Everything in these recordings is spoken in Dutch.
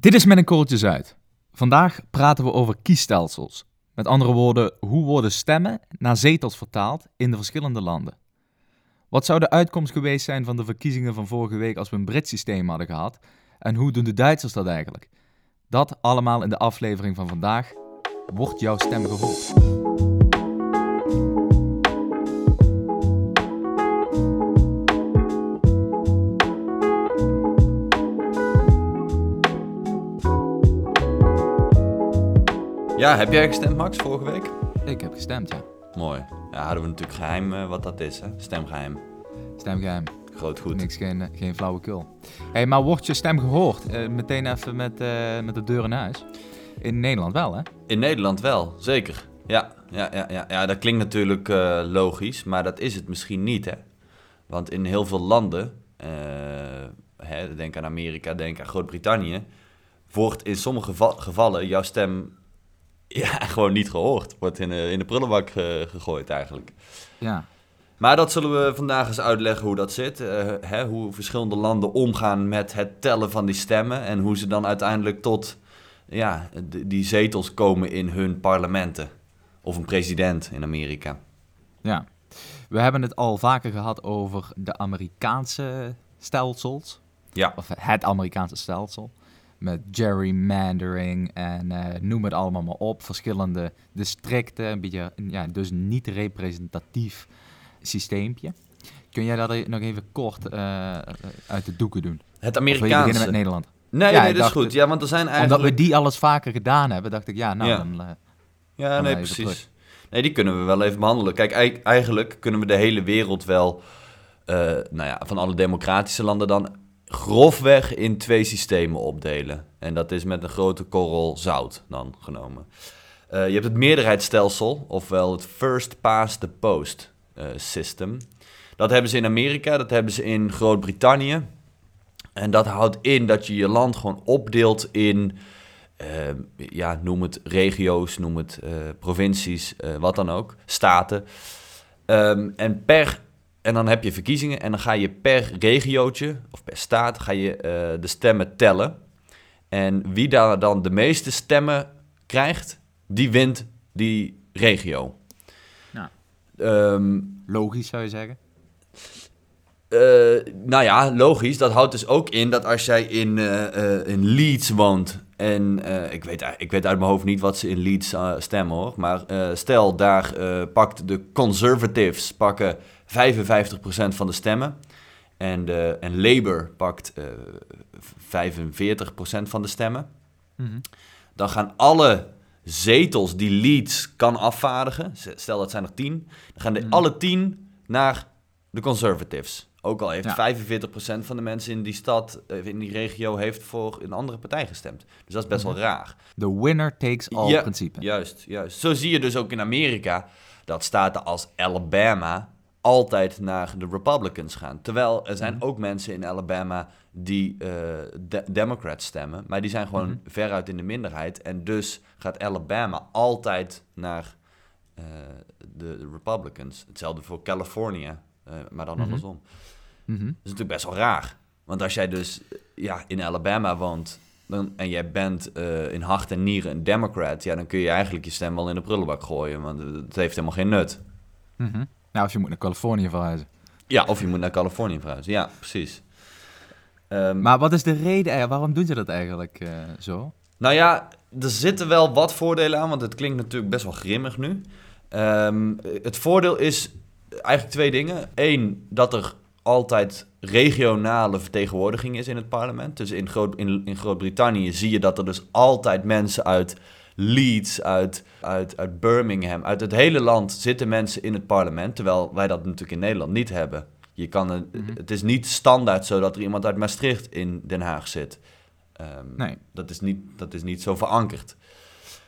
Dit is met een korreltje Zuid. Vandaag praten we over kiesstelsels. Met andere woorden, hoe worden stemmen naar zetels vertaald in de verschillende landen? Wat zou de uitkomst geweest zijn van de verkiezingen van vorige week als we een Brits systeem hadden gehad? En hoe doen de Duitsers dat eigenlijk? Dat allemaal in de aflevering van vandaag. Wordt jouw stem gehoord? Ja, heb jij gestemd, Max, vorige week? Ik heb gestemd, ja. Mooi. Ja, hadden we natuurlijk geheim eh, wat dat is, hè? Stemgeheim. Stemgeheim. Groot goed. Niks, geen, geen flauwekul. Hey, maar wordt je stem gehoord? Eh, meteen even met, eh, met de deur in huis. In Nederland wel, hè? In Nederland wel, zeker. Ja, ja, ja, ja. ja dat klinkt natuurlijk eh, logisch, maar dat is het misschien niet, hè? Want in heel veel landen, eh, hè, denk aan Amerika, denk aan Groot-Brittannië, wordt in sommige geva- gevallen jouw stem ja, gewoon niet gehoord. Wordt in, de- in de prullenbak eh, gegooid eigenlijk. Ja. Maar dat zullen we vandaag eens uitleggen hoe dat zit. eh, hè, hoe verschillende landen omgaan met het tellen van die stemmen. En hoe ze dan uiteindelijk tot ja, die zetels komen in hun parlementen. Of een president in Amerika. Ja. We hebben het al vaker gehad over de Amerikaanse stelsels. Ja, Of het Amerikaanse stelsel. Met gerrymandering en eh, noem het allemaal maar op. Verschillende districten. Een beetje, ja, dus niet representatief systeempje. Kun jij dat nog even kort eh, uit de doeken doen? het Of je beginnen Amerikaanse. met Nederland? Nee, Ja, nee, dat is goed. Ja, want er zijn Omdat eigenlijk... we die alles vaker gedaan hebben, dacht ik, ja, nou Ja. dan... eh, Ja, nee, precies. Nee, die kunnen we wel even behandelen. Kijk, ei- eigenlijk kunnen we de hele wereld wel, nou ja, van alle democratische landen dan grofweg in twee systemen opdelen. En dat is met een grote korrel zout dan genomen. Eh, je hebt het meerderheidsstelsel, ofwel het first past the post eh, system. Dat hebben ze in Amerika, dat hebben ze in Groot-Brittannië. En dat houdt in dat je je land gewoon opdeelt in eh, ja, noem het regio's, noem het provincies, wat dan ook, staten. Ehm, en per, en dan heb je verkiezingen en dan ga je per regiootje of per staat ga je eh, de stemmen tellen. En wie daar dan de meeste stemmen krijgt, die wint die regio. Ehm, logisch zou je zeggen. eh, nou ja, logisch. Dat houdt dus ook in dat als jij in, eh, eh, in Leeds woont. En eh, ik, weet, ik weet uit mijn hoofd niet wat ze in Leeds stemmen hoor. Maar eh, stel, daar eh, pakt de Conservatives pakken 55% van de stemmen. En, de, en Labour pakt eh 45% van de stemmen. Mhm. Dan gaan alle zetels die Leeds kan afvaardigen, stel dat zijn er 10, dan gaan de, Mhm. alle 10 naar de Conservatives. Ook al heeft Ja. 45% van de mensen in die stad, eh, in die regio, heeft voor een andere partij gestemd. Dus dat is best Mhm. wel raar. The winner takes all Ja, principe. Juist, juist. Zo zie je dus ook in Amerika dat staten als Alabama altijd naar de Republicans gaan. Terwijl er zijn Mhm. ook mensen in Alabama die de- Democrats stemmen, maar die zijn gewoon Mhm. veruit in de minderheid. En dus gaat Alabama altijd naar eh, de, de Republicans. Hetzelfde voor Californië, eh, maar dan Mhm. andersom. Mhm. Dat is natuurlijk best wel raar. Want als jij dus ja, in Alabama woont dan, en jij bent in hart en nieren een Democrat, ja, dan kun je eigenlijk je stem wel in de prullenbak gooien, want het heeft helemaal geen nut. Nou, of je moet naar Californië verhuizen. Ja, of je moet naar Californië verhuizen. Ja, precies. Ehm, Maar wat is de reden? Waarom doen ze dat eigenlijk eh, zo? Nou ja, er zitten wel wat voordelen aan, want het klinkt natuurlijk best wel grimmig nu. Ehm, het voordeel is eigenlijk twee dingen. Eén, dat er altijd regionale vertegenwoordiging is in het parlement. Dus in, Groot, in, in Groot-Brittannië zie je dat er dus altijd mensen uit Leeds, uit, uit, uit Birmingham, uit het hele land zitten mensen in het parlement. Terwijl wij dat natuurlijk in Nederland niet hebben. Je kan een, Mhm. Het is niet standaard zo dat er iemand uit Maastricht in Den Haag zit. Ehm, Nee. dat, is niet, dat is niet zo verankerd.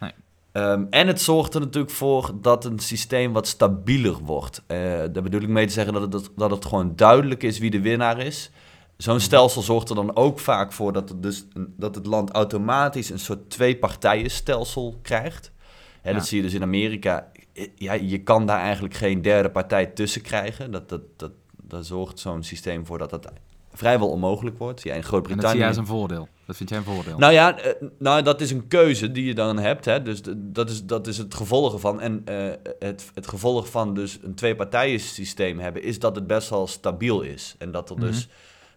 Nee. Ehm, en het zorgt er natuurlijk voor dat een systeem wat stabieler wordt. Eh daar bedoel ik mee te zeggen dat het, dat het gewoon duidelijk is wie de winnaar is. Zo'n stelsel zorgt er dan ook vaak voor dat, het dus, dat het land automatisch een soort twee-partijen-stelsel krijgt. Hè, Ja. Dat zie je dus in Amerika. Ja, je kan daar eigenlijk geen derde partij tussen krijgen. Dat, dat, dat, daar zorgt zo'n systeem voor dat dat vrijwel onmogelijk wordt. Ja, in En dat Groot-Brittannië... zie jij als een voordeel. Dat vind jij een voordeel. Nou ja, eh, nou, dat is een keuze die je dan hebt. Hè? Dus dat is, dat is het gevolg ervan. En eh, het, het gevolg van dus een twee-partijen systeem hebben... is dat het best wel stabiel is. En dat er dus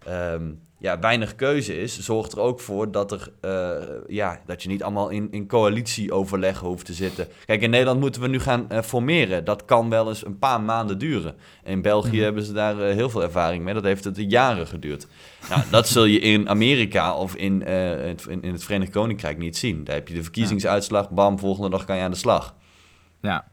ehm, ja, weinig keuze is... zorgt er ook voor dat, er, eh, ja, dat je niet allemaal in, in coalitieoverleggen hoeft te zitten. Kijk, in Nederland moeten we nu gaan eh, formeren. Dat kan wel eens een paar maanden duren. In België Mhm. hebben ze daar eh, heel veel ervaring mee. Dat heeft het jaren geduurd. Nou, dat zul je in Amerika of in, het, in, in het Verenigd Koninkrijk niet zien. Daar heb je de verkiezingsuitslag, bam, volgende dag kan je aan de slag. Ja.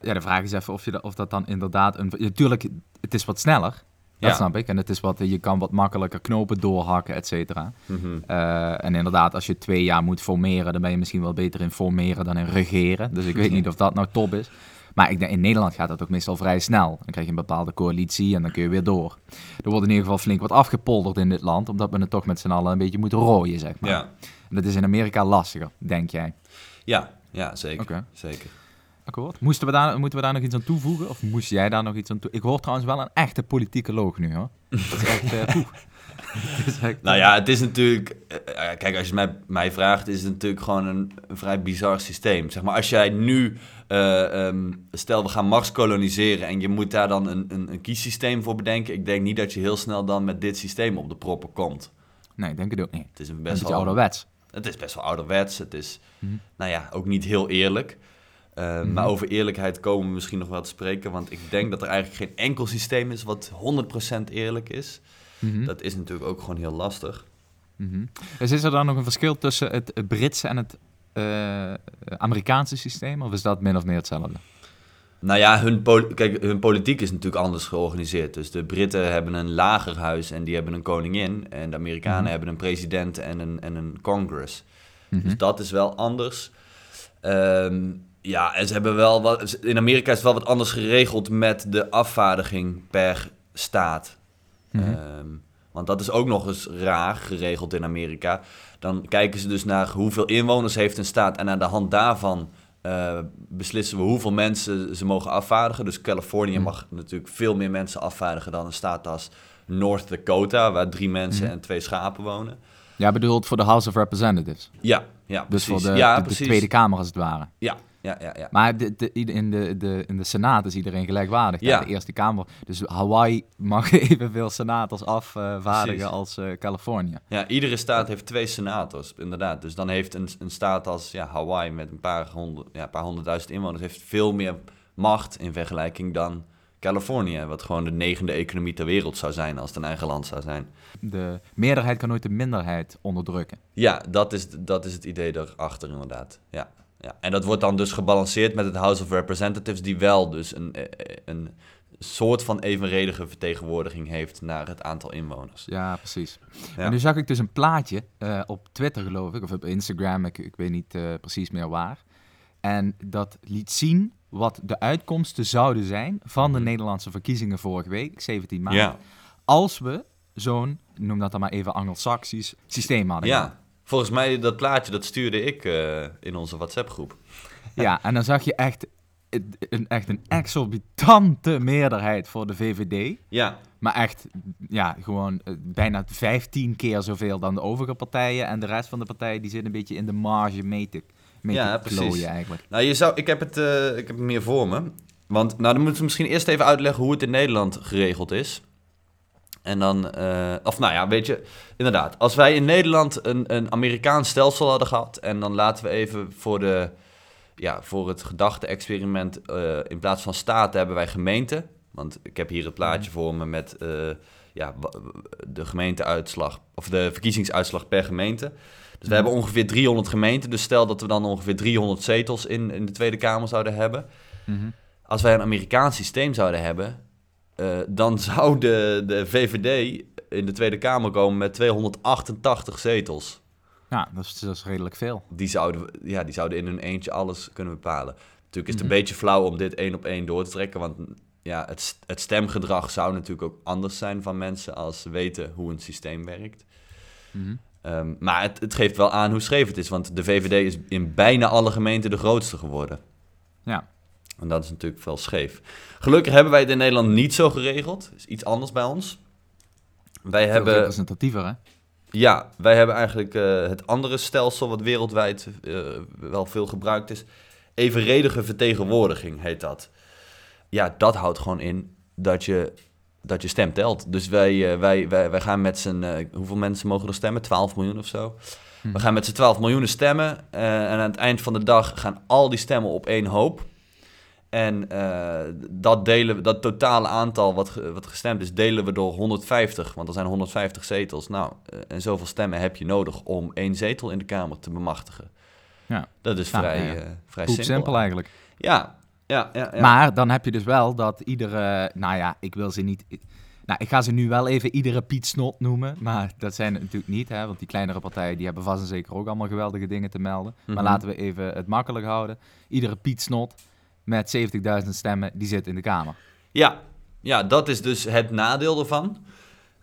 ja, de vraag is even of, je of dat dan inderdaad... Een, natuurlijk, het is wat sneller. Dat Ja. snap ik. En het is wat, je kan wat makkelijker knopen doorhakken, et cetera. Mhm. Eh, en inderdaad, als je twee jaar moet formeren, dan ben je misschien wel beter in formeren dan in regeren. Dus ik weet niet of dat nou top is. Maar ik denk, in Nederland gaat dat ook meestal vrij snel. Dan krijg je een bepaalde coalitie en dan kun je weer door. Er wordt in ieder geval flink wat afgepolderd in dit land, omdat we het toch met z'n allen een beetje moeten rooien, zeg maar. Ja. En dat is in Amerika lastiger, denk jij. Ja, ja, zeker. Zeker. Akkoord. Moesten we daar, moeten we daar nog iets aan toevoegen? Of moest jij daar nog iets aan toe? Ik hoor trouwens wel een echte politicoloog nu, hoor. Dat is echt... eh, is echt, Nou ja, het is natuurlijk... eh, eh, kijk, als je mij, mij vraagt, is het natuurlijk gewoon een, een vrij bizar systeem. Zeg maar, als jij nu... eh, ehm, stel, we gaan Mars koloniseren en je moet daar dan een, een, een kiessysteem voor bedenken. Ik denk niet dat je heel snel dan met dit systeem op de proppen komt. Nee, ik denk het ook niet. Het is een best wel... ouderwets. Het is best wel ouderwets. Het is, Mhm. nou ja, ook niet heel eerlijk. Uh, Mhm. Maar over eerlijkheid komen we misschien nog wel te spreken. Want ik denk dat er eigenlijk geen enkel systeem is wat 100% eerlijk is. Mhm. Dat is natuurlijk ook gewoon heel lastig. Mhm. Dus is er dan nog een verschil tussen het, Britse en het eh, Amerikaanse systeem? Of is dat min of meer hetzelfde? Nou ja, hun, kijk, hun politiek is natuurlijk anders georganiseerd. Dus de Britten hebben een lagerhuis en die hebben een koningin. En de Amerikanen Mhm. hebben een president en een, en een congress. Dus dat is wel anders. Ehm, ja, en ze hebben wel wat. In Amerika is het wel wat anders geregeld met de afvaardiging per staat. Mhm. Ehm, want dat is ook nog eens raar geregeld in Amerika. Dan kijken ze dus naar hoeveel inwoners heeft een staat. En aan de hand daarvan eh, beslissen we hoeveel mensen ze mogen afvaardigen. Dus Californië Mhm. mag natuurlijk veel meer mensen afvaardigen dan een staat als North Dakota, waar drie mensen Mhm. en twee schapen wonen. Ja, bedoeld voor de House of Representatives. Ja, ja, Dus precies. voor de, ja, de- de. Tweede Kamer als het ware. Ja, ja, ja, ja. Maar de, in, de, de, in de Senaat is iedereen gelijkwaardig. Ja. De Eerste Kamer. Dus Hawaii mag evenveel senators afvaardigen Precies. als eh, Californië. Ja, iedere staat heeft twee senators, inderdaad. Dus dan heeft een, een staat als ja, Hawaii met een paar, honderd, ja, paar honderdduizend inwoners... heeft veel meer macht in vergelijking dan Californië... wat gewoon de negende economie ter wereld zou zijn als het een eigen land zou zijn. De meerderheid kan nooit de minderheid onderdrukken. Ja, dat is, dat is het idee daarachter inderdaad. Ja, ja. En dat wordt dan dus gebalanceerd met het House of Representatives... die wel dus een, eh, een soort van evenredige vertegenwoordiging heeft naar het aantal inwoners. Ja, precies. Ja. En nu zag ik dus een plaatje eh, op Twitter, geloof ik, of op Instagram, ik, ik weet niet eh, precies meer waar. En dat liet zien wat de uitkomsten zouden zijn van de Mhm. Nederlandse verkiezingen vorige week, 17 maart. Ja. Als we zo'n, noem dat dan maar even Anglo-Saxisch systeem hadden. Ja, volgens mij dat plaatje dat stuurde ik eh, in onze WhatsApp-groep. Ja, en dan zag je echt een, echt een exorbitante meerderheid voor de VVD. Ja, Maar echt, ja, gewoon eh, bijna 15 keer zoveel dan de overige partijen. En de rest van de partijen die zit een beetje in de marge mee te, mee Ja, te precies. eigenlijk. nou je zou, ik, heb het, eh, ik heb het meer voor me. Want nou, dan moeten we misschien eerst even uitleggen hoe het in Nederland geregeld is. En dan, eh, of nou ja, weet je, inderdaad. Als wij in Nederland een, een Amerikaans stelsel hadden gehad... en dan laten we even voor, de, ja, voor het gedachte-experiment... eh, in plaats van staten hebben wij gemeenten. Want ik heb hier het plaatje voor me met eh, ja, de gemeenteuitslag... of de verkiezingsuitslag per gemeente. Dus we hebben ongeveer 300 gemeenten. Dus stel dat we dan ongeveer 300 zetels in, in de Tweede Kamer zouden hebben. Mhm. Als wij een Amerikaans systeem zouden hebben, eh, dan zou de, de VVD in de Tweede Kamer komen met 288 zetels. Ja, dat is, dat is redelijk veel. Die zouden, ja, die zouden in hun eentje alles kunnen bepalen. Natuurlijk is het Mhm. een beetje flauw om dit één op één door te trekken, want ja, het, het stemgedrag zou natuurlijk ook anders zijn van mensen als ze weten hoe een systeem werkt. Mhm. Ehm, maar het, het geeft wel aan hoe scheef het is, want de VVD is in bijna alle gemeenten de grootste geworden. Ja. En dat is natuurlijk wel scheef. Gelukkig hebben wij het in Nederland niet zo geregeld. is iets anders bij ons. Wij Veel hebben, representatiever, hè? ja, wij hebben eigenlijk eh, het andere stelsel wat wereldwijd eh, wel veel gebruikt is. Evenredige vertegenwoordiging heet dat. Ja, dat houdt gewoon in dat je, dat je stem telt. Dus wij, eh, wij, wij, wij gaan met z'n... hoeveel mensen mogen er stemmen? 12 miljoen of zo? Hm. We gaan met z'n 12 miljoenen stemmen. en aan het eind van de dag gaan al die stemmen op één hoop. En eh, dat, delen, dat totale aantal wat, wat gestemd is, delen we door 150. Want er zijn 150 zetels. Nou, eh, en zoveel stemmen heb je nodig om één zetel in de Kamer te bemachtigen. Ja. Dat is Nou, vrij, ja, ja. eh, vrij simpel eigenlijk. Ja, ja, ja. ja. Maar dan heb je dus wel dat iedere... Nou ja, ik wil ze niet... Nou, ik ga ze nu wel even iedere Piet Snot noemen. Maar dat zijn het natuurlijk niet, hè. Want die kleinere partijen die hebben vast en zeker ook allemaal geweldige dingen te melden. Maar Mhm. laten we even het makkelijk houden. Iedere Piet Snot met 70.000 stemmen, die zit in de Kamer. Ja, ja, dat is dus het nadeel ervan.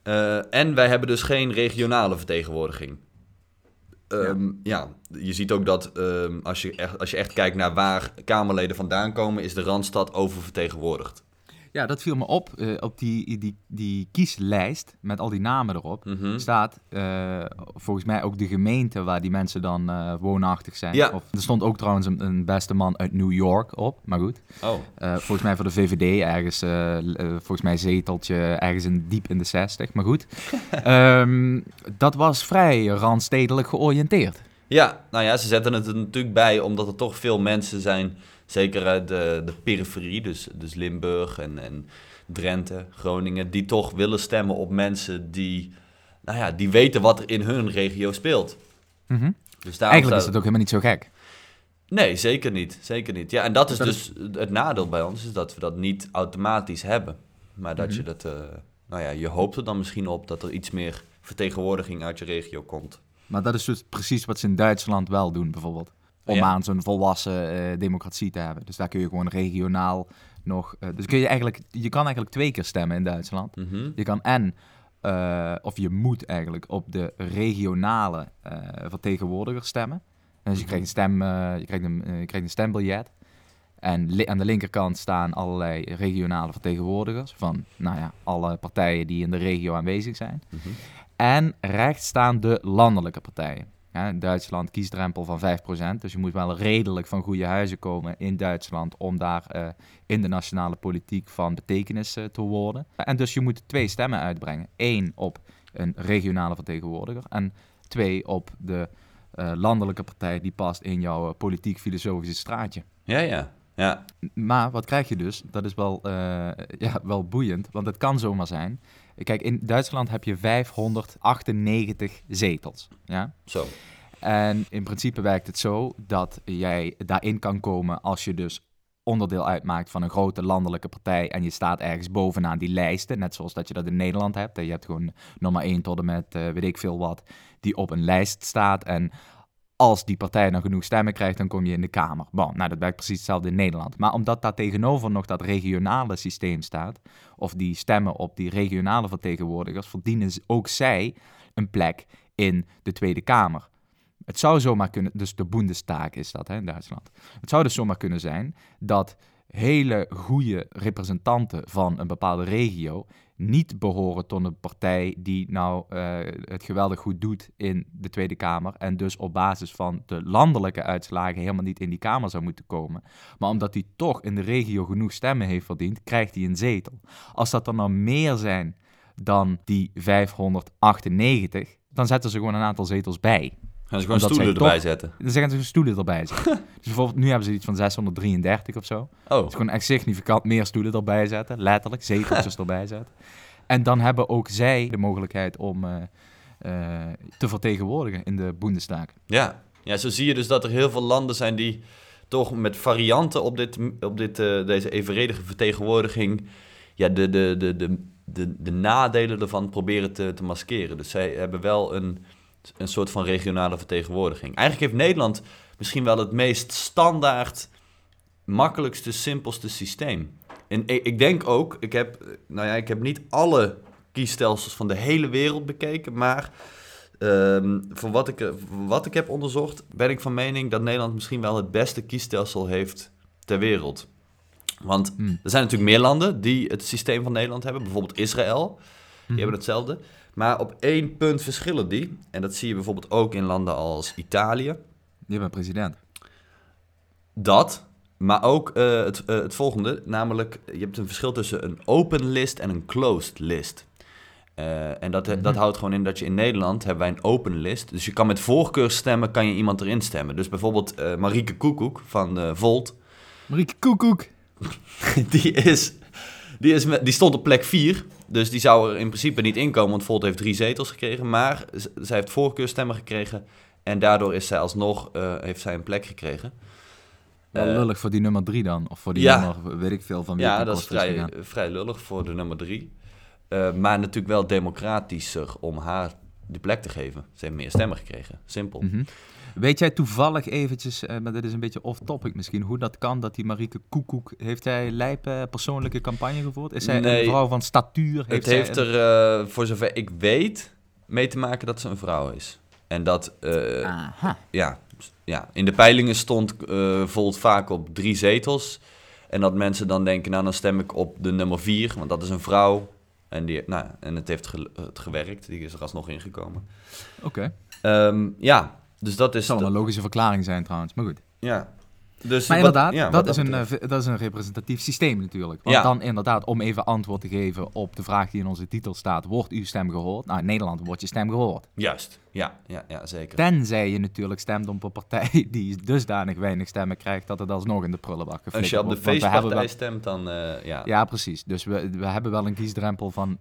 Eh, en wij hebben dus geen regionale vertegenwoordiging. Ehm, ja. je ziet ook dat ehm, als, je echt, als je echt kijkt naar waar Kamerleden vandaan komen, is de Randstad oververtegenwoordigd. Ja, dat viel me op. eh, op die, die, die kieslijst met al die namen erop Mhm. staat eh, volgens mij ook de gemeente waar die mensen dan eh, woonachtig zijn. Ja. Of, er stond ook trouwens een, een beste man uit New York op, maar goed. Oh, volgens mij voor de VVD ergens, volgens mij zeteltje ergens in, diep in de 60, maar goed. Ehm, dat was vrij randstedelijk georiënteerd. Ja, nou ja, ze zetten het er natuurlijk bij omdat er toch veel mensen zijn, zeker uit de, de periferie, dus, dus Limburg en, en Drenthe, Groningen, die toch willen stemmen op mensen die, nou ja, die weten wat er in hun regio speelt. Mhm. Dus Eigenlijk is het ook helemaal niet zo gek. Nee, zeker niet. Zeker niet. Ja, en dat is Dat dus het nadeel bij ons, is dat we dat niet automatisch hebben. Maar dat Mhm. je dat, eh, nou ja, je hoopt er dan misschien op dat er iets meer vertegenwoordiging uit je regio komt. Maar dat is dus precies wat ze in Duitsland wel doen, bijvoorbeeld. Om Ja. aan zo'n volwassen eh, democratie te hebben. Dus daar kun je gewoon regionaal nog... eh, dus kun je eigenlijk... Je kan eigenlijk twee keer stemmen in Duitsland. Mhm. Je kan en... eh, of je moet eigenlijk op de regionale eh, vertegenwoordiger stemmen. En dus je krijgt een, stem, je krijgt een, je krijgt een stembiljet. En aan de linkerkant staan allerlei regionale vertegenwoordigers van nou ja, alle partijen die in de regio aanwezig zijn. Mhm. En rechts staan de landelijke partijen. In Duitsland kiesdrempel van 5%. Dus je moet wel redelijk van goede huizen komen in Duitsland om daar eh, in de nationale politiek van betekenis eh, te worden. En dus je moet twee stemmen uitbrengen. Eén op een regionale vertegenwoordiger en twee op de eh, landelijke partij die past in jouw politiek-filosofische straatje. Ja, ja. Ja, Maar wat krijg je dus? Dat is wel, ja, wel boeiend, want het kan zomaar zijn. Kijk, in Duitsland heb je 598 zetels. Ja? zo. En in principe werkt het zo dat jij daarin kan komen als je dus onderdeel uitmaakt van een grote landelijke partij en je staat ergens bovenaan die lijsten, net zoals dat je dat in Nederland hebt. Je hebt gewoon nummer 1 tot en met eh, weet ik veel wat, die op een lijst staat en als die partij dan genoeg stemmen krijgt, dan kom je in de Kamer. Nou, dat werkt precies hetzelfde in Nederland. Maar omdat daar tegenover nog dat regionale systeem staat, of die stemmen op die regionale vertegenwoordigers, verdienen ook zij een plek in de Tweede Kamer. Het zou zomaar kunnen, dus de Bundestag is dat hè, in Duitsland. Het zou dus zomaar kunnen zijn dat hele goede representanten van een bepaalde regio niet behoren tot een partij die nou eh, het geweldig goed doet in de Tweede Kamer en dus op basis van de landelijke uitslagen helemaal niet in die Kamer zou moeten komen. Maar omdat hij toch in de regio genoeg stemmen heeft verdiend, krijgt hij een zetel. Als dat er nou meer zijn dan die 598, dan zetten ze gewoon een aantal zetels bij. Gaan ze gewoon Omdat stoelen erbij toch- zetten. Dan zeggen ze stoelen erbij zetten. dus bijvoorbeeld, nu hebben ze iets van 633 of zo. Oh, Dus gewoon echt significant meer stoelen erbij zetten. Letterlijk, zeteltjes erbij zetten. En dan hebben ook zij de mogelijkheid om eh, eh, te vertegenwoordigen in de Bundestag. ja. Ja, zo zie je dus dat er heel veel landen zijn die toch met varianten op, dit, op dit, eh, deze evenredige vertegenwoordiging... Ja, de, de, de, de, de, de nadelen ervan proberen te, te maskeren. Dus zij hebben wel een, een soort van regionale vertegenwoordiging. Eigenlijk heeft Nederland misschien wel het meest standaard, makkelijkste, simpelste systeem. En ik, denk ook, ik heb, nou ja, ik heb niet alle kiesstelsels van de hele wereld bekeken, maar ehm, voor wat ik, voor wat ik heb onderzocht, ben ik van mening dat Nederland misschien wel het beste kiesstelsel heeft ter wereld. Want Hmm. er zijn natuurlijk meer landen die het systeem van Nederland hebben, bijvoorbeeld Israël. Die Mhm. hebben hetzelfde. Maar op één punt verschillen die. En dat zie je bijvoorbeeld ook in landen als Italië. Je bent president. Dat, maar ook eh, het, eh, het volgende. Namelijk, je hebt een verschil tussen een open list en een closed list. Eh, en dat, Mhm. dat houdt gewoon in dat je in Nederland hebben wij een open list. Dus je kan met voorkeur stemmen, kan je iemand erin stemmen. Dus bijvoorbeeld eh Marieke Koekoek van Volt. Marieke Koekoek. Die, is, die, is met, die stond op plek 4. Dus die zou er in principe niet inkomen, want Volt heeft drie zetels gekregen. Maar zij heeft voorkeurstemmen gekregen. En daardoor is zij alsnog eh, heeft zij een plek gekregen. Wel Eh, lullig voor die nummer drie dan. Of voor die ja. nummer, weet ik veel, van wie ja, dat is vrij, vrij lullig voor de nummer 3. maar natuurlijk wel democratischer om haar die plek te geven. Ze heeft meer stemmen gekregen. Simpel. Mhm. Weet jij toevallig eventjes, eh, maar dit is een beetje off-topic misschien, hoe dat kan dat die Marieke Koekoek, heeft hij lijpe persoonlijke campagne gevoerd? Is zij Nee. een vrouw van statuur? Het zij heeft een- er, eh, voor zover ik weet, mee te maken dat ze een vrouw is. En dat, eh, ja, ja, in de peilingen stond eh Volt vaak op drie zetels. En dat mensen dan denken, nou dan stem ik op de nummer vier, want dat is een vrouw. En, die, nou, en het heeft ge- het gewerkt, die is er alsnog ingekomen. Oké. Ehm, ja, dus dat Het is... zal wel een logische verklaring zijn trouwens, maar goed. ja. Dus Maar wat- inderdaad, ja, dat, is een, betreft. eh, dat is een representatief systeem natuurlijk. Want Ja. dan inderdaad, om even antwoord te geven op de vraag die in onze titel staat, wordt uw stem gehoord? Nou, in Nederland wordt je stem gehoord. Juist, ja, ja, ja zeker. Tenzij je natuurlijk stemt op een partij die dusdanig weinig stemmen krijgt dat het alsnog in de prullenbak geflikkerd Als je op de wordt. Feestpartij wel- stemt, dan eh, ja. Ja, precies. Dus we, we hebben wel een kiesdrempel van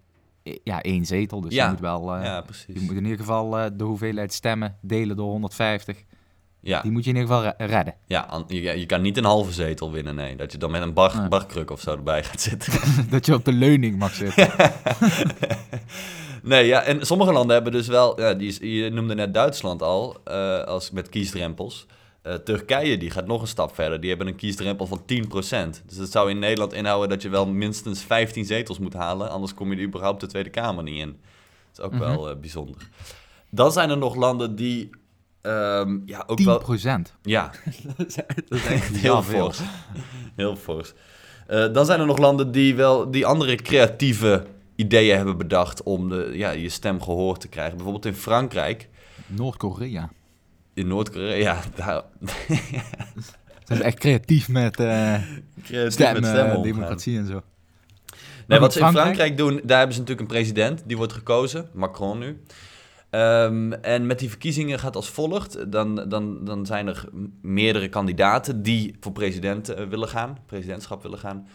ja, één zetel. Dus Ja. je moet wel... ja, precies. je moet in ieder geval de hoeveelheid stemmen delen door 150. Ja, Die moet je in ieder geval re- redden. ja je, je kan niet een halve zetel winnen, nee. Dat je dan met een bar, barkruk of zo erbij gaat zitten. dat je op de leuning mag zitten. nee, ja, en sommige landen hebben dus wel... Ja, die, je noemde net Duitsland al, eh, als met kiesdrempels. Eh, Turkije, die gaat nog een stap verder. Die hebben een kiesdrempel van 10%. Dus dat zou in Nederland inhouden dat je wel minstens 15 zetels moet halen. Anders kom je er überhaupt de Tweede Kamer niet in. Dat is ook Mhm. wel eh, bijzonder. Dan zijn er nog landen die... ehm, ja, ook 10 wel... procent. Ja, dat is echt heel fors. Heel fors. Eh, dan zijn er nog landen die wel die andere creatieve ideeën hebben bedacht om de, ja, je stem gehoord te krijgen. Bijvoorbeeld in Frankrijk, Noord-Korea. in Noord-Korea, ja, daar Ze zijn echt creatief met eh creatief stem, met stemmen democratie en zo. Nee, Maar wat ze in Frankrijk? Frankrijk doen, daar hebben ze natuurlijk een president, die wordt gekozen, Macron nu. Ehm, en met die verkiezingen gaat als volgt. Dan, dan, dan zijn er meerdere kandidaten die voor president eh, willen gaan, presidentschap willen gaan.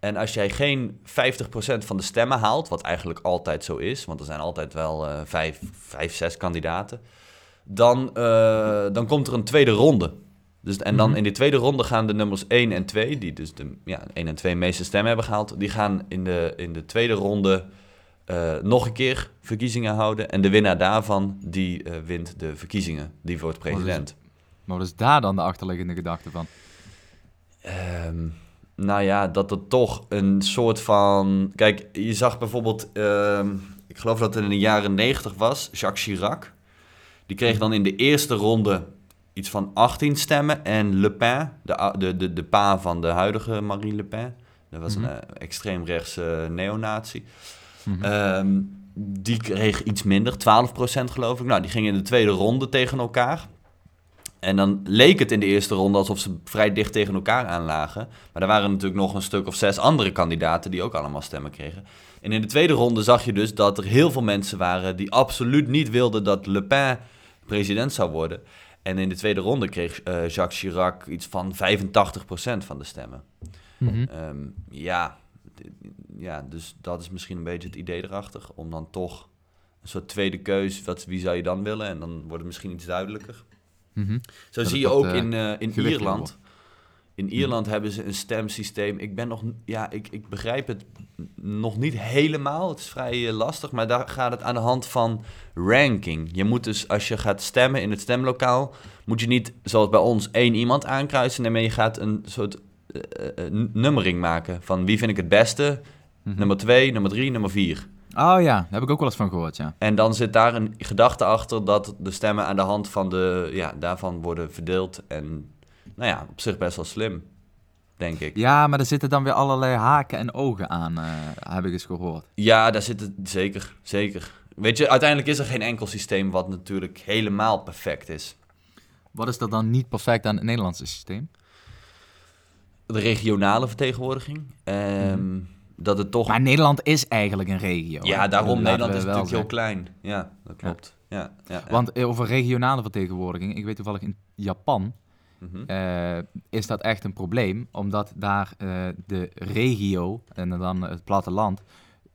En als jij geen 50% van de stemmen haalt, wat eigenlijk altijd zo is, want er zijn altijd wel eh, vijf, vijf, zes kandidaten, dan, eh, dan komt er een tweede ronde. Dus, en dan Mhm. in die tweede ronde gaan de nummers 1 en 2, die dus de ja, 1 en 2 meeste stemmen hebben gehaald, die gaan in de, in de tweede ronde eh, nog een keer verkiezingen houden. En de winnaar daarvan, die eh, wint de verkiezingen. Die wordt president. Maar wat is daar dan de achterliggende gedachte van? Ehm, nou ja, dat er toch een soort van... Kijk, je zag bijvoorbeeld... ehm, ik geloof dat het in de jaren 90 was, Jacques Chirac. Die kreeg dan in de eerste ronde iets van 18 stemmen. En Le Pen, de, de, de, de pa van de huidige Marine Le Pen... Dat was Mhm. een eh, extreemrechtse Mhm. Ehm, die kreeg iets minder, 12% geloof ik. Nou, die gingen in de tweede ronde tegen elkaar. En dan leek het in de eerste ronde alsof ze vrij dicht tegen elkaar aanlagen. Maar er waren natuurlijk nog een stuk of zes andere kandidaten die ook allemaal stemmen kregen. En in de tweede ronde zag je dus dat er heel veel mensen waren die absoluut niet wilden dat Le Pen president zou worden. En in de tweede ronde kreeg eh, Jacques Chirac iets van 85% van de stemmen. Mhm. Ehm, ja, ja, dus dat is misschien een beetje het idee erachter. Om dan toch een soort tweede keus, wat, wie zou je dan willen? En dan wordt het misschien iets duidelijker. Mhm. Zo Dat zie je ook eh, in, eh, in Ierland. In Ierland hebben ze een stemsysteem. Ik ben nog, ja, ik, ik begrijp het nog niet helemaal. Het is vrij eh, lastig, maar daar gaat het aan de hand van ranking. Je moet dus, als je gaat stemmen in het stemlokaal, moet je niet zoals bij ons één iemand aankruisen. Nee, maar je gaat een soort nummering maken van wie vind ik het beste. Mhm. Nummer twee, nummer drie, nummer vier. Oh ja, daar heb ik ook wel eens van gehoord, ja. En dan zit daar een gedachte achter dat de stemmen aan de hand van de, ja, daarvan worden verdeeld. En nou ja, op zich best wel slim, denk ik. Ja, maar er zitten dan weer allerlei haken en ogen aan, eh, heb ik eens gehoord. Ja, daar zit het zeker, zeker. weet je, uiteindelijk is er geen enkel systeem wat natuurlijk helemaal perfect is. Wat is er dan niet perfect aan het Nederlandse systeem? De regionale vertegenwoordiging. ehm, Dat het toch... Maar Nederland is eigenlijk een regio. hè? ja, daarom, Laten Nederland we is natuurlijk heel klein. Ja, dat klopt. Ja. Ja, ja, Want eh, over regionale vertegenwoordiging, ik weet toevallig in Japan Mhm. eh, is dat echt een probleem, omdat daar eh, de regio en dan het platteland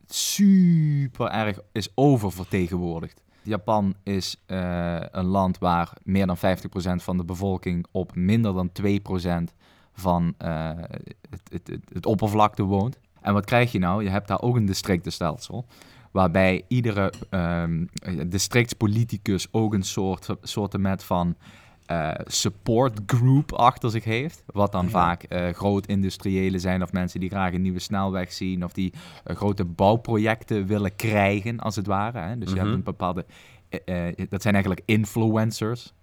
super erg is oververtegenwoordigd. Japan is een land waar meer dan 50% van de bevolking op minder dan 2% van eh, het, het, het, het oppervlakte woont. En wat krijg je nou? Je hebt daar ook een districtenstelsel. Waarbij iedere ehm districtspoliticus ook een soort, soorten met van eh, support group achter zich heeft. Wat dan Ja. vaak eh groot industriëlen zijn of mensen die graag een nieuwe snelweg zien. Of die grote bouwprojecten willen krijgen, als het ware. Hè? Dus je Mhm. hebt een bepaalde... dat zijn eigenlijk influencers.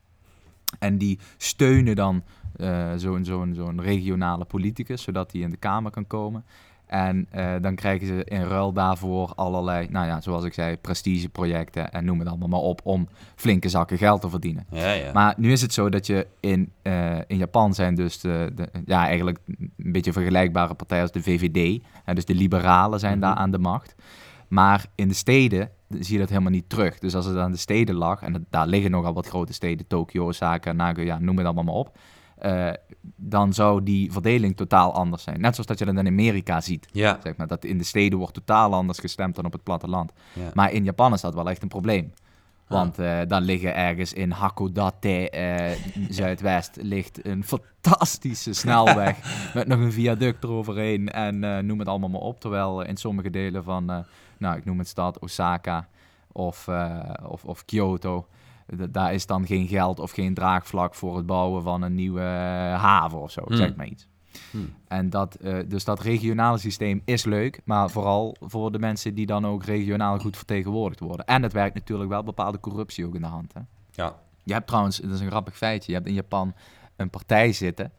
En die steunen dan eh, zo'n zo'n zo'n regionale politicus, zodat hij in de Kamer kan komen. En eh, dan krijgen ze in ruil daarvoor allerlei, nou ja, zoals ik zei, prestigeprojecten en noem het allemaal maar op, om flinke zakken geld te verdienen. ja, ja. Maar nu is het zo dat je in, eh, in Japan zijn dus de, de, ja, eigenlijk een beetje vergelijkbare partijen als de VVD. Hè, dus de liberalen zijn daar Mhm. aan de macht. Maar in de steden zie je dat helemaal niet terug. Dus als het aan de steden lag, en het- daar liggen nogal wat grote steden, Tokio, Osaka, Nagoya, noem het allemaal maar op. eh, dan zou die verdeling totaal anders zijn. Net zoals dat je dat in Amerika ziet. ja. Zeg maar, dat in de steden wordt totaal anders gestemd dan op het platteland. ja. Maar in Japan is dat wel echt een probleem. Want eh dan liggen ergens in Hakodate, eh, Zuidwest, ligt een fantastische snelweg met nog een viaduct eroverheen en noem het allemaal maar op. Terwijl in sommige delen van, nou ik noem het stad Osaka of, of, of Kyoto, daar is dan geen geld of geen draagvlak voor het bouwen van een nieuwe eh, haven of zo, Hmm. zeg maar iets. Hmm. En dat, eh, dus dat regionale systeem is leuk, maar vooral voor de mensen die dan ook regionaal goed vertegenwoordigd worden. En het werkt natuurlijk wel bepaalde corruptie ook in de hand. Hè? ja. Je hebt trouwens, dat is een grappig feitje, je hebt in Japan een partij zitten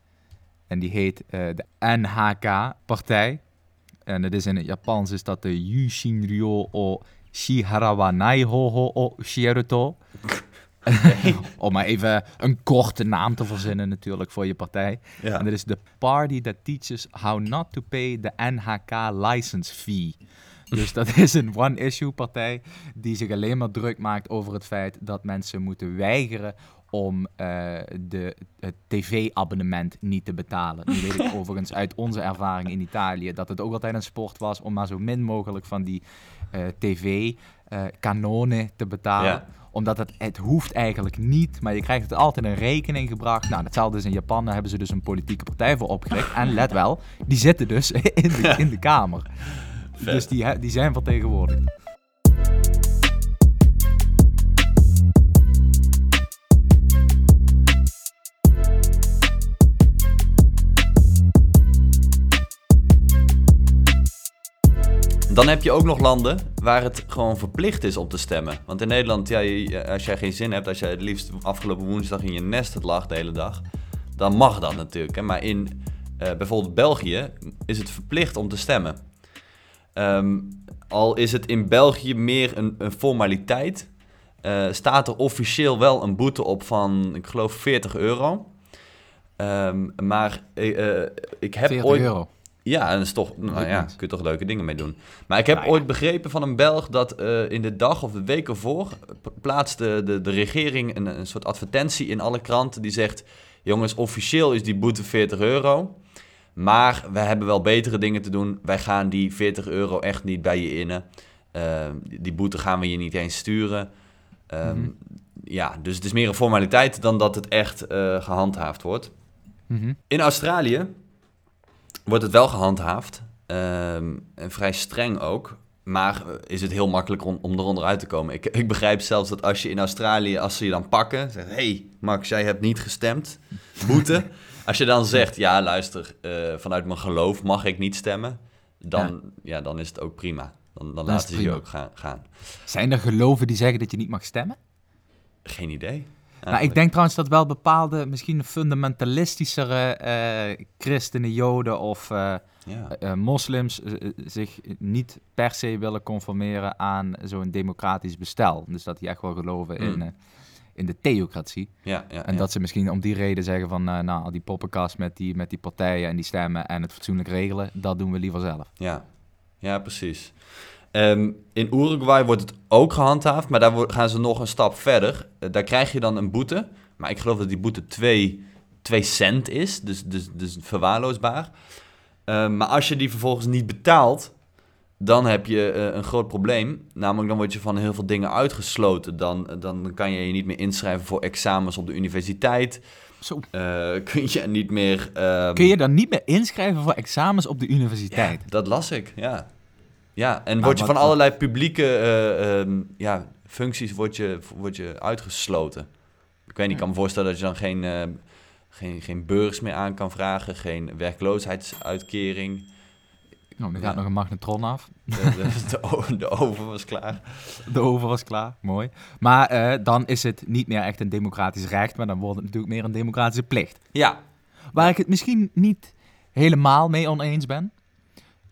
en die heet eh, de NHK-partij. En het is in het Japans is dat de Yushinryo o Shiharawa Naihoho o Om maar even een korte naam te verzinnen natuurlijk voor je partij. ja. En dat is de party that teaches how not to pay the NHK license fee. Dus dat is een one-issue partij die zich alleen maar druk maakt over het feit dat mensen moeten weigeren om eh, de, het tv-abonnement niet te betalen. Nu weet ik overigens uit onze ervaring in Italië dat het ook altijd een sport was om maar zo min mogelijk van die eh, tv-kanonen te betalen Ja. Omdat het, het hoeft eigenlijk niet, maar je krijgt het altijd een rekening gebracht. Nou, datzelfde is in Japan, daar hebben ze dus een politieke partij voor opgericht. En let wel, die zitten dus in de, in de Kamer. Vet. Dus die, die zijn vertegenwoordigd. Dan heb je ook nog landen waar het gewoon verplicht is om te stemmen. Want in Nederland, ja, als jij geen zin hebt, als jij het liefst afgelopen woensdag in je nest lag de hele dag, dan mag dat natuurlijk. Hè? Maar in eh, bijvoorbeeld België is het verplicht om te stemmen. Ehm, al is het in België meer een, een formaliteit, eh, staat er officieel wel een boete op van, ik geloof, 40 euro. Ehm, maar eh, ik heb 40 ooit... euro. Ja, en dat is toch, nou ja, kun je toch leuke dingen mee doen. Maar ik heb Nou ja. ooit begrepen van een Belg dat eh, in de dag of de week ervoor p- plaatste de, de regering een, een soort advertentie in alle kranten die zegt: Jongens, officieel is die boete 40 euro. Maar we hebben wel betere dingen te doen. Wij gaan die 40 euro echt niet bij je innen. Eh, die die boete gaan we je niet eens sturen. Ehm, Mhm. Ja, dus het is meer een formaliteit dan dat het echt eh, gehandhaafd wordt. Mhm. In Australië wordt het wel gehandhaafd. ehm, en vrij streng ook. Maar eh, is het heel makkelijk om, om eronder uit te komen. Ik, ik begrijp zelfs dat als je in Australië, als ze je dan pakken, zeggen: hey, Max, jij hebt niet gestemd. Boete. als je dan zegt: ja, luister, eh, vanuit mijn geloof mag ik niet stemmen. Dan, ja. dan is het ook prima. Dan, dan laten ze je ook gaan, gaan. Zijn er geloven die zeggen dat je niet mag stemmen? Geen idee. Nou, ik denk trouwens dat wel bepaalde, misschien fundamentalistischere eh, christenen, joden of, eh, Ja. eh, moslims zich niet per se willen conformeren aan zo'n democratisch bestel. Dus dat die echt wel geloven in, Mm. eh, in de theocratie. Ja, ja, En dat ze misschien om die reden zeggen van, nou, die poppenkast met die, met die partijen en die stemmen en het fatsoenlijk regelen, dat doen we liever zelf. Ja, ja precies. Ehm, in Uruguay wordt het ook gehandhaafd, maar daar gaan ze nog een stap verder. Eh, daar krijg je dan een boete, maar ik geloof dat die boete 2 cent is, dus, dus, dus verwaarloosbaar. Ehm, maar als je die vervolgens niet betaalt, dan heb je eh, een groot probleem. Namelijk dan word je van heel veel dingen uitgesloten. Dan, dan kan je je niet meer inschrijven voor examens op de universiteit. Zo. Eh, kun je niet meer... ehm, Kun je dan niet meer inschrijven voor examens op de ja, universiteit? dat las ik, ja. Ja, en Maar word je van allerlei publieke eh, ehm, ja, functies word je, word je uitgesloten. Ik weet niet, ik kan me voorstellen dat je dan geen, eh, geen, geen beurs meer aan kan vragen, geen werkloosheidsuitkering. Nou, dan Ja. gaat nog een magnetron af. De, de, de oven was klaar. De oven was klaar, mooi. Maar eh, dan is het niet meer echt een democratisch recht, maar dan wordt het natuurlijk meer een democratische plicht. Ja, Waar ik het misschien niet helemaal mee oneens ben.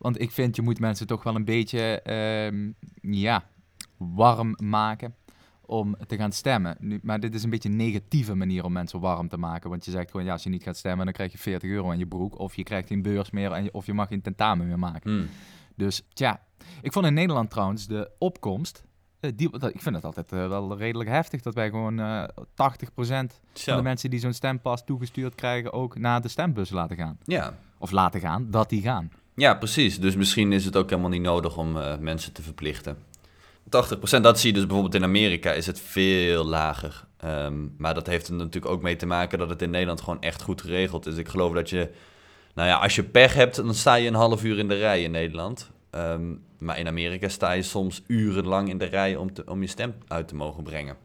Want ik vind, je moet mensen toch wel een beetje, ehm, ja, warm maken om te gaan stemmen. Nu, maar dit is een beetje een negatieve manier om mensen warm te maken. Want je zegt gewoon, ja, als je niet gaat stemmen, dan krijg je 40 euro in je broek. Of je krijgt geen beurs meer, en je- of je mag geen tentamen meer maken. hm. Dus tja, ik vond in Nederland trouwens de opkomst. eh, die, ik vind het altijd eh, wel redelijk heftig dat wij gewoon eh 80% van Zo. de mensen die zo'n stempas toegestuurd krijgen ook naar de stembus laten gaan. Ja. Of laten gaan, dat die gaan. Ja, precies. Dus misschien is het ook helemaal niet nodig om eh, mensen te verplichten. 80%, dat zie je dus bijvoorbeeld in Amerika, is het veel lager. Ehm, maar dat heeft er natuurlijk ook mee te maken dat het in Nederland gewoon echt goed geregeld is. Ik geloof dat je, nou ja, als je pech hebt, dan sta je een half uur in de rij in Nederland. Ehm, maar in Amerika sta je soms urenlang in de rij om, te, om je stem uit te mogen brengen.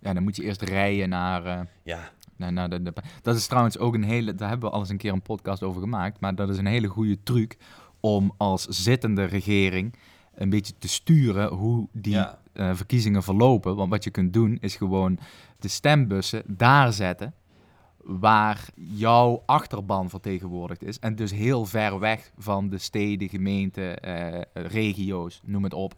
Ja, dan moet je eerst rijden naar... eh, Ja, de, de- dat is trouwens ook een hele... Daar hebben we al eens een keer een podcast over gemaakt. Maar dat is een hele goede truc om als zittende regering een beetje te sturen hoe die Ja. eh, verkiezingen verlopen. Want wat je kunt doen is gewoon de stembussen daar zetten waar jouw achterban vertegenwoordigd is. En dus heel ver weg van de steden, gemeenten, eh, regio's, noem het op,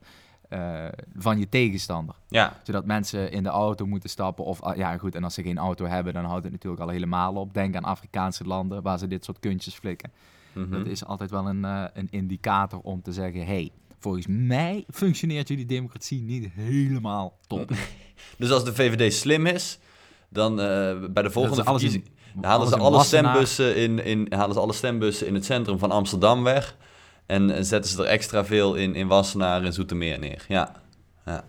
eh, van je tegenstander. ja, Zodat mensen in de auto moeten stappen. Of ah, ja, goed, en als ze geen auto hebben, dan houdt het natuurlijk al helemaal op. Denk aan Afrikaanse landen waar ze dit soort kuntjes flikken. mhm. Dat is altijd wel een, eh, een indicator om te zeggen: hey, volgens mij functioneert jullie democratie niet helemaal top. Dus als de VVD slim is, dan eh, bij de volgende verkiezing... Halen ze alle stembussen in, in, halen ze alle stembussen in het centrum van Amsterdam weg. En zetten ze er extra veel in, in Wassenaar en Zoetermeer neer. Ja.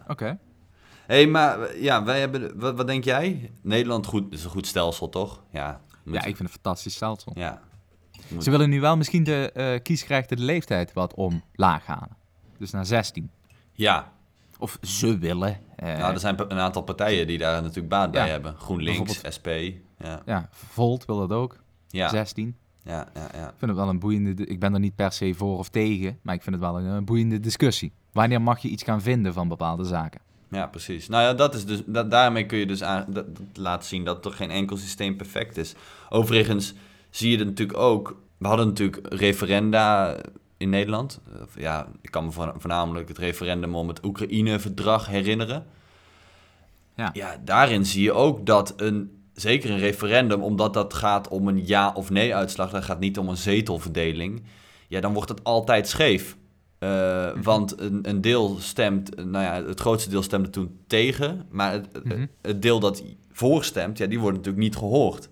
Oké. Hé, hey, maar ja, wij hebben... Wat, wat denk jij? Nederland goed, is een goed stelsel, toch? Ja. moet- Ja, ik vind het een fantastisch stelsel. ja. Moet- Ze willen nu wel misschien de eh kiesgerechtigde leeftijd wat omlaag halen. Dus naar 16. Ja. Of ze willen. eh, Nou, er zijn een aantal partijen die daar natuurlijk baat bij Ja. hebben. GroenLinks, SP. Ja. Ja, Volt wil dat ook. Ja. 16. Ja, ja, ja. Ik vind het wel een boeiende... Ik ben er niet per se voor of tegen, maar ik vind het wel een, boeiende discussie. Wanneer mag je iets gaan vinden van bepaalde zaken? Ja, precies. Nou ja, dat is dus, dat, daarmee kun je dus aan, dat, dat laten zien dat er geen enkel systeem perfect is. Overigens zie je het natuurlijk ook. We hadden natuurlijk referenda in Nederland. Ja, ik kan me voorna- voornamelijk het referendum om het Oekraïne-verdrag herinneren. Ja. ja, daarin zie je ook dat een, zeker een referendum, omdat dat gaat om een ja of nee uitslag, dat gaat niet om een zetelverdeling, ja, dan wordt het altijd scheef. Eh, Want een, een deel stemt, nou ja, het grootste deel stemde toen tegen, maar het, Mhm. het deel dat voorstemt, ja, die wordt natuurlijk niet gehoord.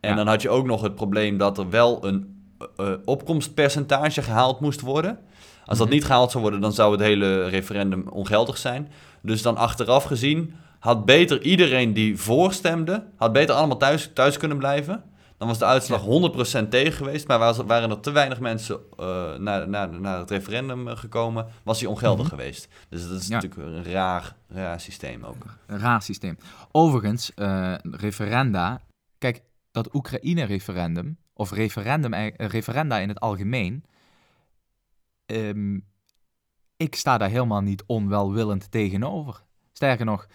En Ja. dan had je ook nog het probleem dat er wel een eh, eh, opkomstpercentage gehaald moest worden. Als dat Mhm. niet gehaald zou worden, dan zou het hele referendum ongeldig zijn. Dus dan achteraf gezien had beter iedereen die voorstemde, had beter allemaal thuis, thuis kunnen blijven. Dan was de uitslag 100% tegen geweest, maar was- waren er te weinig mensen eh, naar, naar, naar het referendum eh, gekomen, was die ongeldig Mhm. geweest. Dus dat is Ja. natuurlijk een raar, raar systeem ook. Een raar systeem. Overigens, eh, referenda. Kijk, dat Oekraïne-referendum, of referendum, referenda in het algemeen. ehm, ik sta daar helemaal niet onwelwillend tegenover. Sterker nog,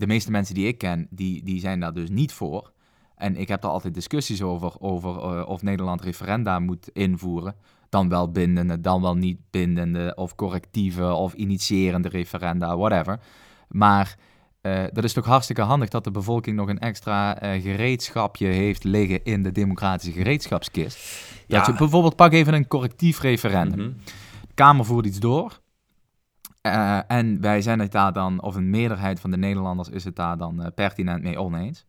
de meeste mensen die ik ken, die, die zijn daar dus niet voor. En ik heb er altijd discussies over, over eh, of Nederland referenda moet invoeren. Dan wel bindende, dan wel niet bindende, of correctieve of initiërende referenda, whatever. Maar uh, dat is toch hartstikke handig dat de bevolking nog een extra uh, gereedschapje heeft liggen in de democratische gereedschapskist. Ja. Dat je bijvoorbeeld pak even een correctief referendum. Mhm. De Kamer voert iets door. Uh, en wij zijn het daar dan, of een meerderheid van de Nederlanders is het daar dan pertinent mee oneens.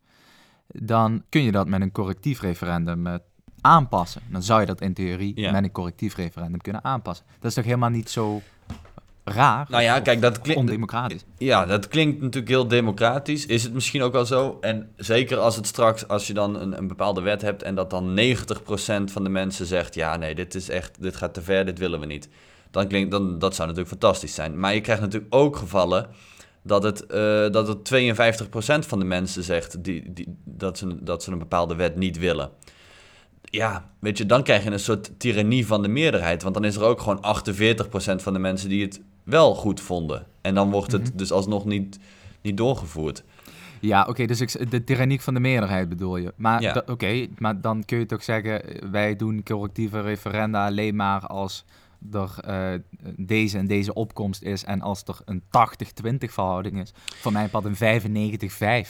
Dan kun je dat met een correctief referendum aanpassen. Dan zou je dat in theorie Ja. met een correctief referendum kunnen aanpassen. Dat is toch helemaal niet zo raar? Nou ja, of- kijk, dat klinkt- ondemocratisch. Ja, dat klinkt natuurlijk heel democratisch. Is het misschien ook wel zo? En zeker als het straks, als je dan een, een bepaalde wet hebt en dat dan 90% van de mensen zegt: ja, nee, dit is echt, dit gaat te ver, dit willen we niet. Dan klinkt, dan, dat zou natuurlijk fantastisch zijn. Maar je krijgt natuurlijk ook gevallen dat het, eh, dat het 52% van de mensen zegt die, die, dat, ze, dat ze een bepaalde wet niet willen. Ja, weet je, dan krijg je een soort tirannie van de meerderheid. Want dan is er ook gewoon 48% van de mensen die het wel goed vonden. En dan wordt het Mhm. dus alsnog niet, niet doorgevoerd. Ja, oké, dus ik, de tyranniek van de meerderheid bedoel je. Maar Ja. oké, maar dan kun je toch zeggen, eh, wij doen correctieve referenda alleen maar als er eh, deze en deze opkomst is en als er een 80-20 verhouding is. Voor mij pad een 95-5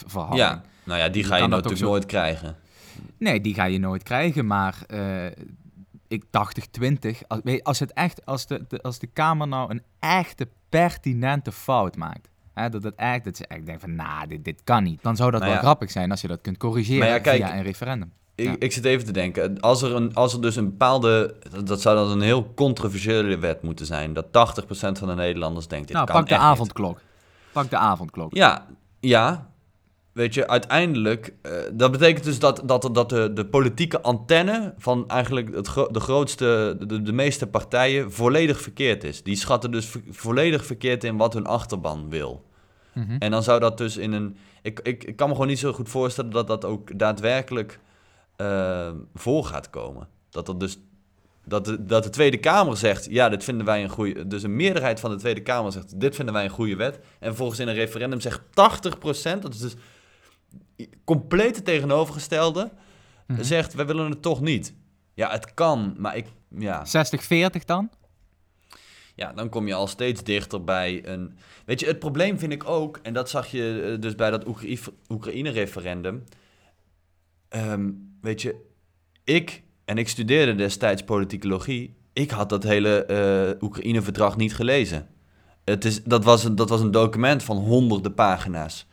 verhouding. Ja, nou ja, die ga je natuurlijk zo- nooit krijgen. Nee, die ga je nooit krijgen, maar eh, ik 80-20. Als, als het echt, als de, de- als de Kamer nou een echte pertinente fout maakt. Hè, dat het echt, dat ze echt denken van, nou, dit, dit kan niet. Dan zou dat Nou wel ja. grappig zijn als je dat kunt corrigeren Maar ja, kijk, via een referendum. Ik, Ja. ik zit even te denken. Als er, een, als er dus een bepaalde... Dat, zou dan een heel controversiële wet moeten zijn. Dat 80% van de Nederlanders denkt, dit nou, kan pak de niet. avondklok. Pak de avondklok. Ja, ja. Weet je, uiteindelijk... eh, dat betekent dus dat, dat, dat de, de politieke antenne... van eigenlijk het, gro- de grootste... De, de meeste partijen volledig verkeerd is. Die schatten dus vo- volledig verkeerd in wat hun achterban wil. Mhm. En dan zou dat dus in een. Ik, ik, ik kan me gewoon niet zo goed voorstellen dat dat ook daadwerkelijk eh, voor gaat komen. Dat er dus. Dat de, dat de Tweede Kamer zegt, ja, dit vinden wij een goede... Dus een meerderheid van de Tweede Kamer zegt, dit vinden wij een goede wet. En volgens in een referendum zegt 80%, dat is dus compleet het tegenovergestelde, Mhm. zegt, wij willen het toch niet. Ja, het kan, maar ik... Ja, 60-40 dan? ja, dan kom je al steeds dichter bij een. Weet je, het probleem vind ik ook, en dat zag je eh, dus bij dat Oekraï- Oekraïne-referendum. Ehm, weet je, ik, en ik studeerde destijds politicologie, ik had dat hele eh, Oekraïne-verdrag niet gelezen. Het is, dat, was een, dat was een document van honderden pagina's.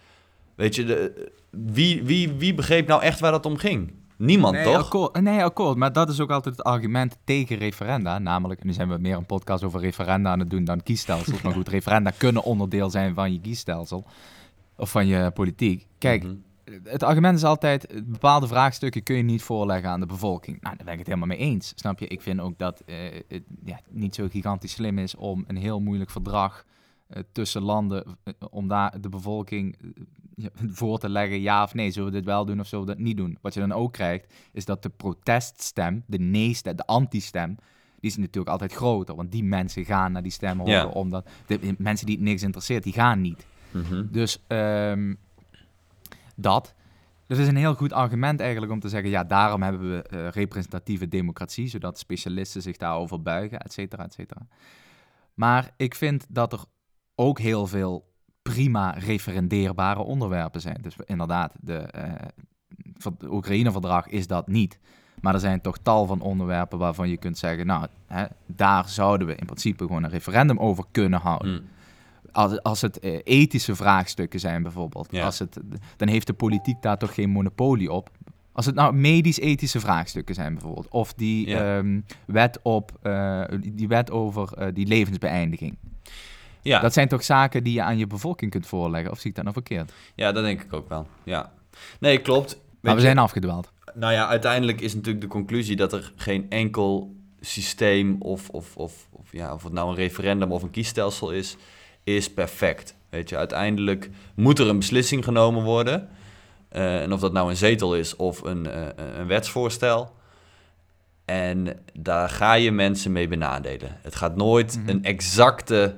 Weet je, de, wie, wie, wie begreep nou echt waar dat om ging? Niemand, nee, toch? Akkoord, nee, akkoord. Maar dat is ook altijd het argument tegen referenda. Namelijk, en nu zijn we meer een podcast over referenda aan het doen dan kiesstelsels. Maar goed, referenda kunnen onderdeel zijn van je kiesstelsel. Of van je politiek. Kijk, Mhm. Het argument is altijd, bepaalde vraagstukken kun je niet voorleggen aan de bevolking. Nou, daar ben ik het helemaal mee eens. Snap je? Ik vind ook dat eh, het ja, niet zo gigantisch slim is om een heel moeilijk verdrag eh, tussen landen, eh, om daar de bevolking voor te leggen, ja of nee, zullen we dit wel doen of zullen we dat niet doen? Wat je dan ook krijgt, is dat de proteststem, de nee-stem, de anti-stem, die is natuurlijk altijd groter. Want die mensen gaan naar die stem horen, Ja. omdat de mensen die het niks interesseert, die gaan niet. Mhm. Dus ehm, dat. Dat is een heel goed argument eigenlijk om te zeggen, ja, daarom hebben we eh, representatieve democratie, zodat specialisten zich daarover buigen, et cetera, et cetera. Maar ik vind dat er ook heel veel prima referendeerbare onderwerpen zijn. Dus inderdaad, de, het Oekraïne-verdrag is dat niet. Maar er zijn toch tal van onderwerpen waarvan je kunt zeggen, nou, hè, daar zouden we in principe gewoon een referendum over kunnen houden. Mm. Als, als het eh, ethische vraagstukken zijn bijvoorbeeld, Ja. als het, dan heeft de politiek daar toch geen monopolie op. Als het nou medisch-ethische vraagstukken zijn bijvoorbeeld, of die Ja. ehm, wet, op, eh, die wet over eh, die levensbeëindiging. Ja. Dat zijn toch zaken die je aan je bevolking kunt voorleggen, of zie ik dat nou verkeerd? ja, dat denk ik ook wel. Ja. Nee, klopt. maar we zijn afgedwaald. Nou ja, uiteindelijk is natuurlijk de conclusie dat er geen enkel systeem of, of, of, of, ja, of het nou een referendum of een kiesstelsel is, is perfect. Weet je, uiteindelijk moet er een beslissing genomen worden. Eh, en of dat nou een zetel is of een, eh, een wetsvoorstel. En daar ga je mensen mee benadelen. Het gaat nooit Mhm. een exacte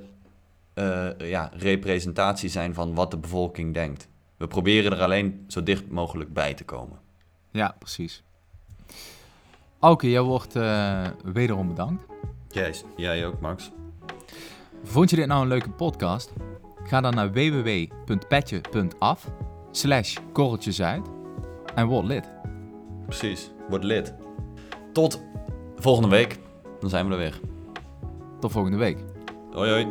eh, ja, representatie zijn van wat de bevolking denkt. We proberen er alleen zo dicht mogelijk bij te komen. Ja, precies. Auke, jij wordt eh, wederom bedankt. Jij, jij ook, Max. Vond je dit nou een leuke podcast? Ga dan naar www.petje.af slash korreltjesuit en word lid. Precies, word lid. Tot volgende week. Dan zijn we er weer. Tot volgende week. Hoi hoi.